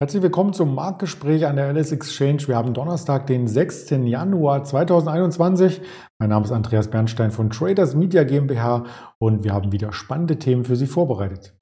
Herzlich willkommen zum Marktgespräch an der LS Exchange. Wir haben Donnerstag, den 6. Januar 2021. Mein Name ist Andreas Bernstein von Traders Media GmbH und wir haben wieder spannende Themen für Sie vorbereitet.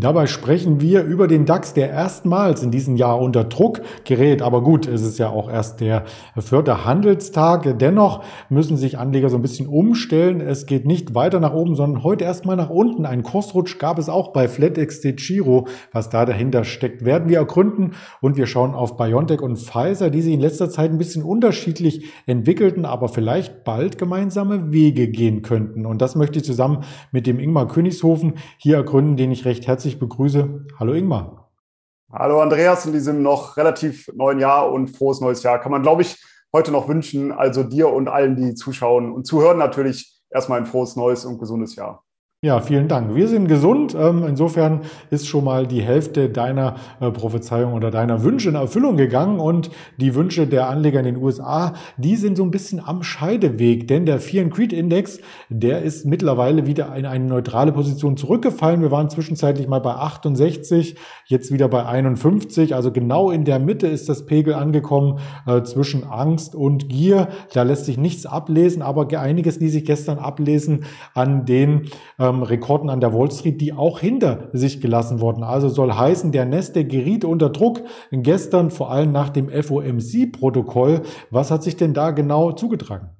Dabei sprechen wir über den DAX, der erstmals in diesem Jahr unter Druck gerät. Aber gut, es ist ja auch erst der vierte Handelstag. Dennoch müssen sich Anleger so ein bisschen umstellen. Es geht nicht weiter nach oben, sondern heute erstmal nach unten. Ein Kursrutsch gab es auch bei FlatEx de Giro. Was da dahinter steckt, werden wir ergründen. Und wir schauen auf BioNTech und Pfizer, die sich in letzter Zeit ein bisschen unterschiedlich entwickelten, aber vielleicht bald gemeinsame Wege gehen könnten. Und das möchte ich zusammen mit dem Ingmar Königshofen hier ergründen, den ich recht herzlich herzlich begrüße. Hallo Ingmar. Hallo Andreas in diesem noch relativ neuen Jahr und frohes neues Jahr kann man, glaube ich, heute noch wünschen. Also dir und allen, die zuschauen und zuhören, natürlich erstmal ein frohes neues und gesundes Jahr. Ja, vielen Dank. Wir sind gesund. Ähm, insofern ist schon mal die Hälfte deiner äh, Prophezeiung oder deiner Wünsche in Erfüllung gegangen. Und die Wünsche der Anleger in den USA, die sind so ein bisschen am Scheideweg. Denn der Fear and Creed Index, der ist mittlerweile wieder in eine neutrale Position zurückgefallen. Wir waren zwischenzeitlich mal bei 68, jetzt wieder bei 51. Also genau in der Mitte ist das Pegel angekommen äh, zwischen Angst und Gier. Da lässt sich nichts ablesen, aber einiges ließ sich gestern ablesen an den äh, ähm, Rekorden an der Wall Street, die auch hinter sich gelassen wurden. Also soll heißen, der Nasdaq geriet unter Druck gestern, vor allem nach dem FOMC-Protokoll. Was hat sich denn da genau zugetragen?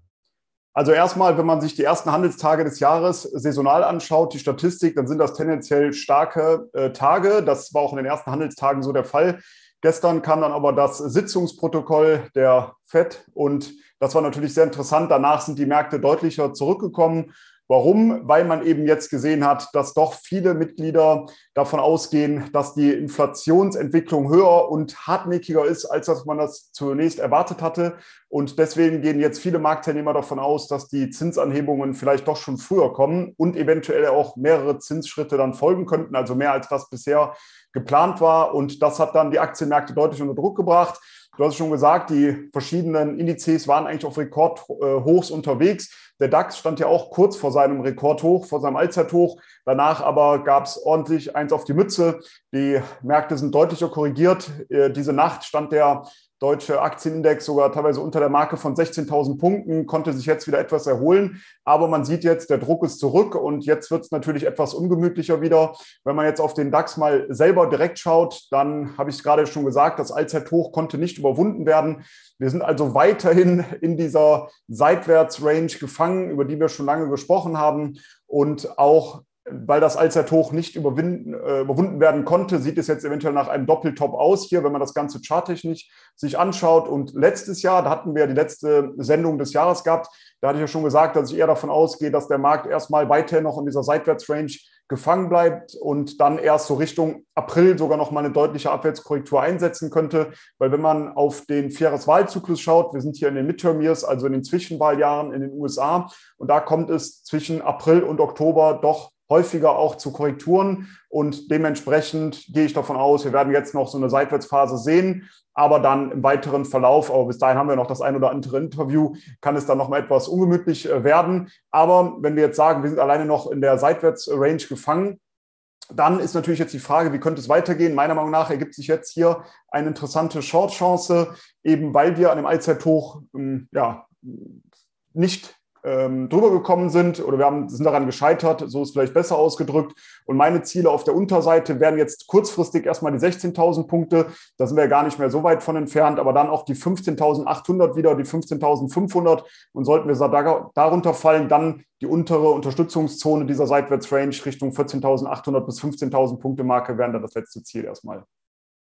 Also erstmal, wenn man sich die ersten Handelstage des Jahres saisonal anschaut, die Statistik, dann sind das tendenziell starke äh, Tage. Das war auch in den ersten Handelstagen so der Fall. Gestern kam dann aber das Sitzungsprotokoll der FED und das war natürlich sehr interessant. Danach sind die Märkte deutlicher zurückgekommen Warum? Weil man eben jetzt gesehen hat, dass doch viele Mitglieder davon ausgehen, dass die Inflationsentwicklung höher und hartnäckiger ist, als dass man das zunächst erwartet hatte. Und deswegen gehen jetzt viele Marktteilnehmer davon aus, dass die Zinsanhebungen vielleicht doch schon früher kommen und eventuell auch mehrere Zinsschritte dann folgen könnten, also mehr als das bisher geplant war. Und das hat dann die Aktienmärkte deutlich unter Druck gebracht. Du hast schon gesagt, die verschiedenen Indizes waren eigentlich auf Rekordhochs unterwegs. Der DAX stand ja auch kurz vor seinem Rekordhoch, vor seinem Allzeithoch. Danach aber gab es ordentlich eins auf die Mütze. Die Märkte sind deutlicher korrigiert. Äh, diese Nacht stand der deutsche Aktienindex sogar teilweise unter der Marke von 16.000 Punkten, konnte sich jetzt wieder etwas erholen. Aber man sieht jetzt, der Druck ist zurück und jetzt wird es natürlich etwas ungemütlicher wieder. Wenn man jetzt auf den DAX mal selber direkt schaut, dann habe ich es gerade schon gesagt, das Allzeithoch konnte nicht überwunden werden. Wir sind also weiterhin in dieser Seitwärtsrange gefangen, über die wir schon lange gesprochen haben. Und auch weil das Allzeithoch nicht überwinden, äh, überwunden werden konnte, sieht es jetzt eventuell nach einem Doppeltop aus hier, wenn man das Ganze charttechnisch sich anschaut. Und letztes Jahr, da hatten wir die letzte Sendung des Jahres gehabt, da hatte ich ja schon gesagt, dass ich eher davon ausgehe, dass der Markt erstmal weiter noch in dieser Seitwärtsrange gefangen bleibt und dann erst so Richtung April sogar noch mal eine deutliche Abwärtskorrektur einsetzen könnte. Weil wenn man auf den Vierjahreswahlzyklus schaut, wir sind hier in den Midterm Years, also in den Zwischenwahljahren in den USA, und da kommt es zwischen April und Oktober doch häufiger auch zu Korrekturen und dementsprechend gehe ich davon aus, wir werden jetzt noch so eine Seitwärtsphase sehen, aber dann im weiteren Verlauf, aber bis dahin haben wir noch das ein oder andere Interview, kann es dann noch mal etwas ungemütlich äh, werden. Aber wenn wir jetzt sagen, wir sind alleine noch in der Seitwärtsrange gefangen, dann ist natürlich jetzt die Frage, wie könnte es weitergehen? Meiner Meinung nach ergibt sich jetzt hier eine interessante Short-Chance, eben weil wir an dem Allzeithoch ähm, ja, nicht ähm, drüber gekommen sind oder wir haben, sind daran gescheitert, so ist vielleicht besser ausgedrückt. Und meine Ziele auf der Unterseite wären jetzt kurzfristig erstmal die 16.000 Punkte. Da sind wir ja gar nicht mehr so weit von entfernt, aber dann auch die 15.800 wieder, die 15.500. Und sollten wir darunter fallen, dann die untere Unterstützungszone dieser Seitwärtsrange Richtung 14.800 bis 15.000 Punkte Marke wären dann das letzte Ziel erstmal.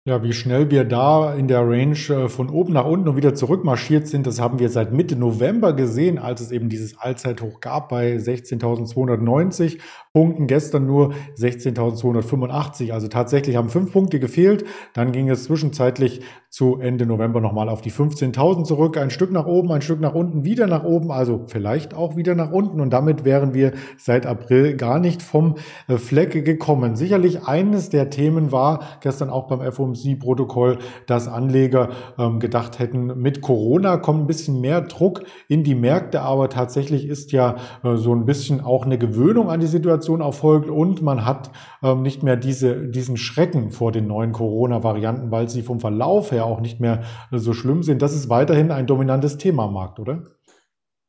Ja, wie schnell wir da in der Range äh, von oben nach unten und wieder zurückmarschiert sind, das haben wir seit Mitte November gesehen, als es eben dieses Allzeithoch gab bei 16.290 Punkten, gestern nur 16.285. Also tatsächlich haben fünf Punkte gefehlt. Dann ging es zwischenzeitlich zu Ende November nochmal auf die 15.000 zurück. Ein Stück nach oben, ein Stück nach unten, wieder nach oben, also vielleicht auch wieder nach unten. Und damit wären wir seit April gar nicht vom äh, Fleck gekommen. Sicherlich eines der Themen war gestern auch beim FOMC-Protokoll, dass Anleger ähm, gedacht hätten, mit Corona kommt ein bisschen mehr Druck in die Märkte, aber tatsächlich ist ja äh, so ein bisschen auch eine Gewöhnung an die Situation erfolgt und man hat ähm, nicht mehr diese, diesen Schrecken vor den neuen Corona-Varianten, weil sie vom Verlauf her auch nicht mehr so schlimm sind. Das ist weiterhin ein dominantes Thema am Markt, oder?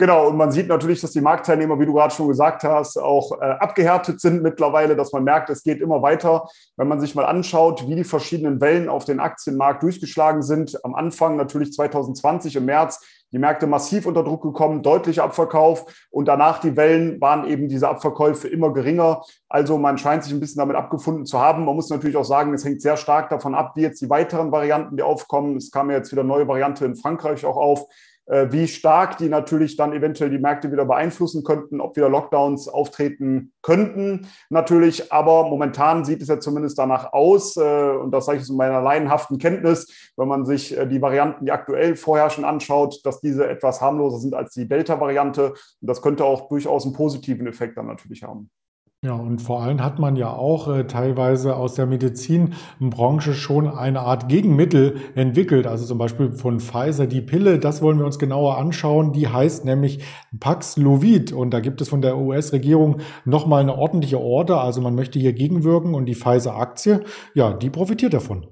Genau, und man sieht natürlich, dass die Marktteilnehmer, wie du gerade schon gesagt hast, auch äh, abgehärtet sind mittlerweile, dass man merkt, es geht immer weiter. Wenn man sich mal anschaut, wie die verschiedenen Wellen auf den Aktienmarkt durchgeschlagen sind, am Anfang natürlich 2020 im März, die Märkte massiv unter Druck gekommen, deutlicher Abverkauf und danach die Wellen waren eben diese Abverkäufe immer geringer. Also man scheint sich ein bisschen damit abgefunden zu haben. Man muss natürlich auch sagen, es hängt sehr stark davon ab, wie jetzt die weiteren Varianten, die aufkommen. Es kam ja jetzt wieder neue Variante in Frankreich auch auf wie stark die natürlich dann eventuell die Märkte wieder beeinflussen könnten, ob wieder Lockdowns auftreten könnten natürlich. Aber momentan sieht es ja zumindest danach aus, äh, und das sage ich aus meiner laienhaften Kenntnis, wenn man sich äh, die Varianten, die aktuell vorherrschen, anschaut, dass diese etwas harmloser sind als die Delta-Variante. Und das könnte auch durchaus einen positiven Effekt dann natürlich haben. Ja, und vor allem hat man ja auch äh, teilweise aus der Medizinbranche schon eine Art Gegenmittel entwickelt. Also zum Beispiel von Pfizer die Pille, das wollen wir uns genauer anschauen. Die heißt nämlich Paxlovid. Und da gibt es von der US-Regierung nochmal eine ordentliche Order. Also man möchte hier gegenwirken und die Pfizer-Aktie, ja, die profitiert davon.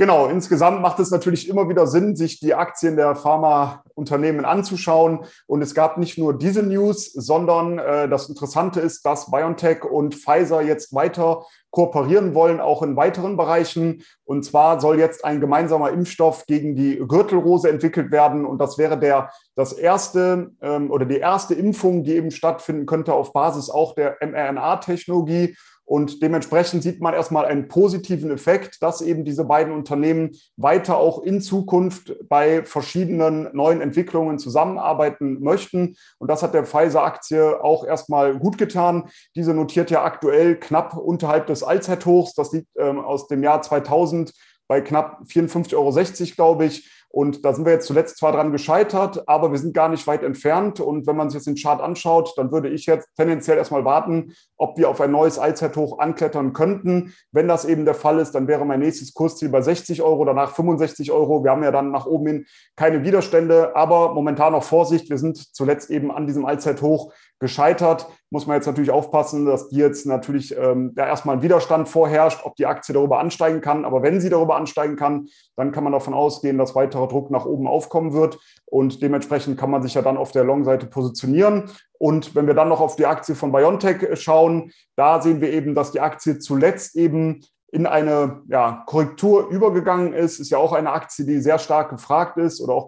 Genau, insgesamt macht es natürlich immer wieder Sinn, sich die Aktien der Pharmaunternehmen anzuschauen. Und es gab nicht nur diese News, sondern äh, das Interessante ist, dass BioNTech und Pfizer jetzt weiter kooperieren wollen, auch in weiteren Bereichen. Und zwar soll jetzt ein gemeinsamer Impfstoff gegen die Gürtelrose entwickelt werden. Und das wäre der, das erste ähm, oder die erste Impfung, die eben stattfinden könnte auf Basis auch der mRNA-Technologie. Und dementsprechend sieht man erstmal einen positiven Effekt, dass eben diese beiden Unternehmen weiter auch in Zukunft bei verschiedenen neuen Entwicklungen zusammenarbeiten möchten. Und das hat der Pfizer-Aktie auch erstmal gut getan. Diese notiert ja aktuell knapp unterhalb des Allzeithochs. Das liegt ähm, aus dem Jahr 2000 bei knapp 54,60 Euro, glaube ich. Und da sind wir jetzt zuletzt zwar dran gescheitert, aber wir sind gar nicht weit entfernt. Und wenn man sich jetzt den Chart anschaut, dann würde ich jetzt tendenziell erstmal warten, ob wir auf ein neues Allzeithoch anklettern könnten. Wenn das eben der Fall ist, dann wäre mein nächstes Kursziel bei 60 Euro, danach 65 Euro. Wir haben ja dann nach oben hin keine Widerstände, aber momentan noch Vorsicht. Wir sind zuletzt eben an diesem Allzeithoch gescheitert. Muss man jetzt natürlich aufpassen, dass die jetzt natürlich ähm, ja, erstmal ein Widerstand vorherrscht, ob die Aktie darüber ansteigen kann. Aber wenn sie darüber ansteigen kann, dann kann man davon ausgehen, dass weiterer Druck nach oben aufkommen wird. Und dementsprechend kann man sich ja dann auf der Long-Seite positionieren. Und wenn wir dann noch auf die Aktie von BioNTech schauen, da sehen wir eben, dass die Aktie zuletzt eben in eine ja, Korrektur übergegangen ist. Ist ja auch eine Aktie, die sehr stark gefragt ist oder auch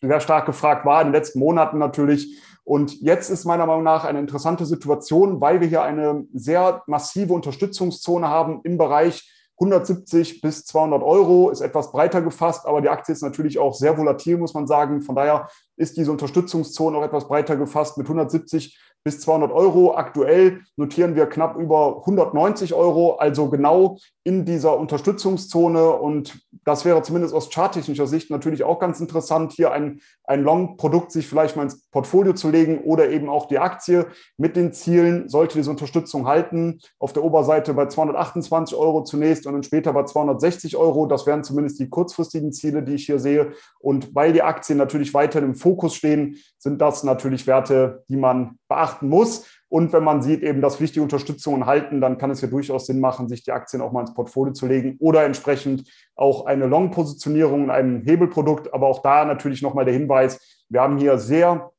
sehr stark gefragt war in den letzten Monaten natürlich. Und jetzt ist meiner Meinung nach eine interessante Situation, weil wir hier eine sehr massive Unterstützungszone haben im Bereich 170 bis 200 Euro, ist etwas breiter gefasst, aber die Aktie ist natürlich auch sehr volatil, muss man sagen. Von daher ist diese Unterstützungszone auch etwas breiter gefasst mit 170 bis 200 Euro. Aktuell notieren wir knapp über 190 Euro, also genau in dieser Unterstützungszone. Und das wäre zumindest aus charttechnischer Sicht natürlich auch ganz interessant, hier ein, ein Long-Produkt sich vielleicht mal ins Portfolio zu legen oder eben auch die Aktie mit den Zielen, sollte diese Unterstützung halten. Auf der Oberseite bei 228 Euro zunächst und dann später bei 260 Euro. Das wären zumindest die kurzfristigen Ziele, die ich hier sehe. Und weil die Aktien natürlich weiter im Fokus stehen, sind das natürlich Werte, die man beachten muss. Und wenn man sieht eben, dass wichtige Unterstützungen halten, dann kann es ja durchaus Sinn machen, sich die Aktien auch mal ins Portfolio zu legen oder entsprechend auch eine Long-Positionierung in einem Hebelprodukt. Aber auch da natürlich nochmal der Hinweis, wir haben hier sehr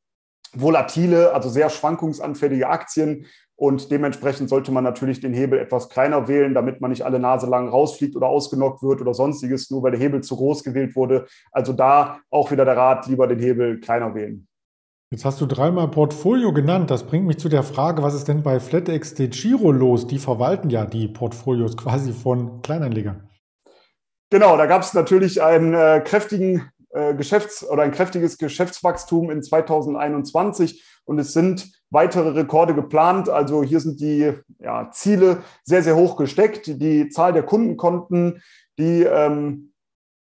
volatile, also sehr schwankungsanfällige Aktien. Und dementsprechend sollte man natürlich den Hebel etwas kleiner wählen, damit man nicht alle Nase lang rausfliegt oder ausgenockt wird oder sonstiges, nur weil der Hebel zu groß gewählt wurde. Also da auch wieder der Rat, lieber den Hebel kleiner wählen. Jetzt hast du dreimal Portfolio genannt. Das bringt mich zu der Frage, was ist denn bei FlatEx de Giro los? Die verwalten ja die Portfolios quasi von Kleinanlegern. Genau, da gab es natürlich einen äh, kräftigen äh, Geschäfts- oder ein kräftiges Geschäftswachstum in 2021 und es sind weitere Rekorde geplant. Also hier sind die ja, Ziele sehr, sehr hoch gesteckt. Die Zahl der Kundenkonten, die ähm,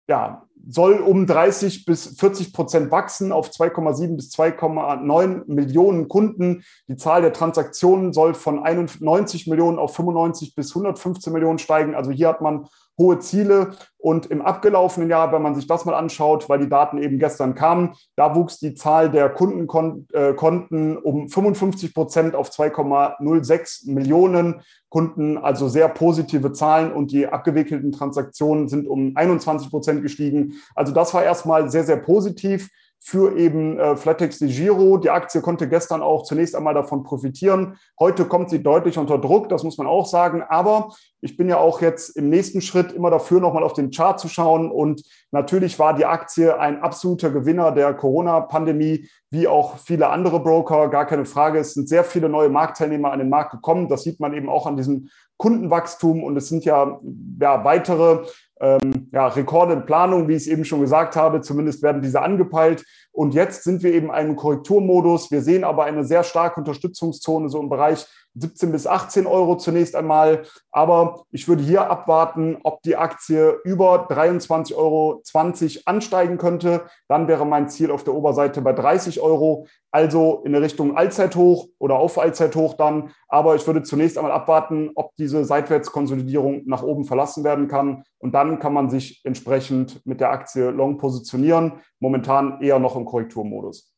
ja, soll um 30 bis 40 Prozent wachsen auf 2,7 bis 2,9 Millionen Kunden. Die Zahl der Transaktionen soll von 91 Millionen auf 95 bis 115 Millionen steigen. Also hier hat man hohe Ziele. Und im abgelaufenen Jahr, wenn man sich das mal anschaut, weil die Daten eben gestern kamen, da wuchs die Zahl der Kundenkonten um 55 Prozent auf 2,06 Millionen Kunden, also sehr positive Zahlen und die abgewickelten Transaktionen sind um 21 Prozent gestiegen. Also das war erstmal sehr, sehr positiv für eben äh, Flatex de Giro. Die Aktie konnte gestern auch zunächst einmal davon profitieren. Heute kommt sie deutlich unter Druck, das muss man auch sagen. Aber ich bin ja auch jetzt im nächsten Schritt immer dafür, nochmal auf den Chart zu schauen. Und natürlich war die Aktie ein absoluter Gewinner der Corona-Pandemie, wie auch viele andere Broker. Gar keine Frage. Es sind sehr viele neue Marktteilnehmer an den Markt gekommen. Das sieht man eben auch an diesem Kundenwachstum. Und es sind ja, ja weitere ähm, ja, Rekorde in Planung, wie ich es eben schon gesagt habe. Zumindest werden diese angepeilt. Und jetzt sind wir eben in einem Korrekturmodus. Wir sehen aber eine sehr starke Unterstützungszone, so im Bereich 17 bis 18 Euro zunächst einmal. Aber ich würde hier abwarten, ob die Aktie über 23,20 Euro ansteigen könnte. Dann wäre mein Ziel auf der Oberseite bei 30 Euro. Also in der Richtung Allzeithoch oder auf Allzeithoch dann. Aber ich würde zunächst einmal abwarten, ob diese Seitwärtskonsolidierung nach oben verlassen werden kann. Und dann kann man sich entsprechend mit der Aktie long positionieren. Momentan eher noch im Korrekturmodus.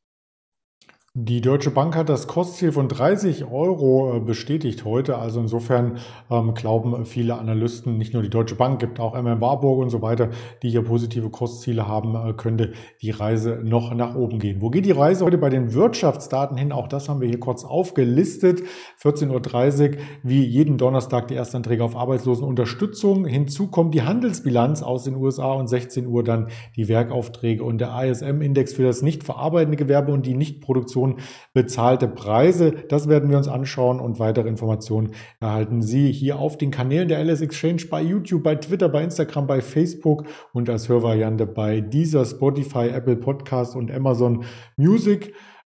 Die Deutsche Bank hat das Kostziel von 30 Euro äh, bestätigt heute. Also insofern ähm, glauben viele Analysten, nicht nur die Deutsche Bank, gibt auch MM Warburg und so weiter, die hier positive Kostziele haben, äh, könnte die Reise noch nach oben gehen. Wo geht die Reise heute bei den Wirtschaftsdaten hin? Auch das haben wir hier kurz aufgelistet. 14.30 Uhr, wie jeden Donnerstag die Erstanträge auf Arbeitslosenunterstützung. Hinzu kommt die Handelsbilanz aus den USA und 16 Uhr dann die Werkaufträge und der ISM-Index für das nicht verarbeitende Gewerbe und die Nichtproduktion Informationen, bezahlte Preise. Das werden wir uns anschauen und weitere Informationen erhalten Sie hier auf den Kanälen der LS Exchange bei YouTube, bei Twitter, bei Instagram, bei Facebook und als Hörvariante bei dieser Spotify, Apple Podcast und Amazon Music.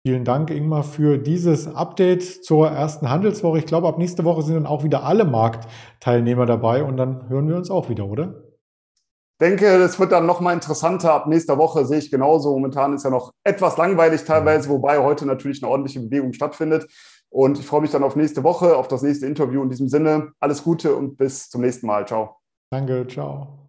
Vielen Dank, Ingmar, für dieses Update zur ersten Handelswoche. Ich glaube, ab nächste Woche sind dann auch wieder alle Marktteilnehmer dabei und dann hören wir uns auch wieder, oder? Denke, es wird dann nochmal interessanter. Ab nächster Woche sehe ich genauso. Momentan ist ja noch etwas langweilig teilweise, wobei heute natürlich eine ordentliche Bewegung stattfindet. Und ich freue mich dann auf nächste Woche, auf das nächste Interview. In diesem Sinne, alles Gute und bis zum nächsten Mal. Ciao. Danke, ciao.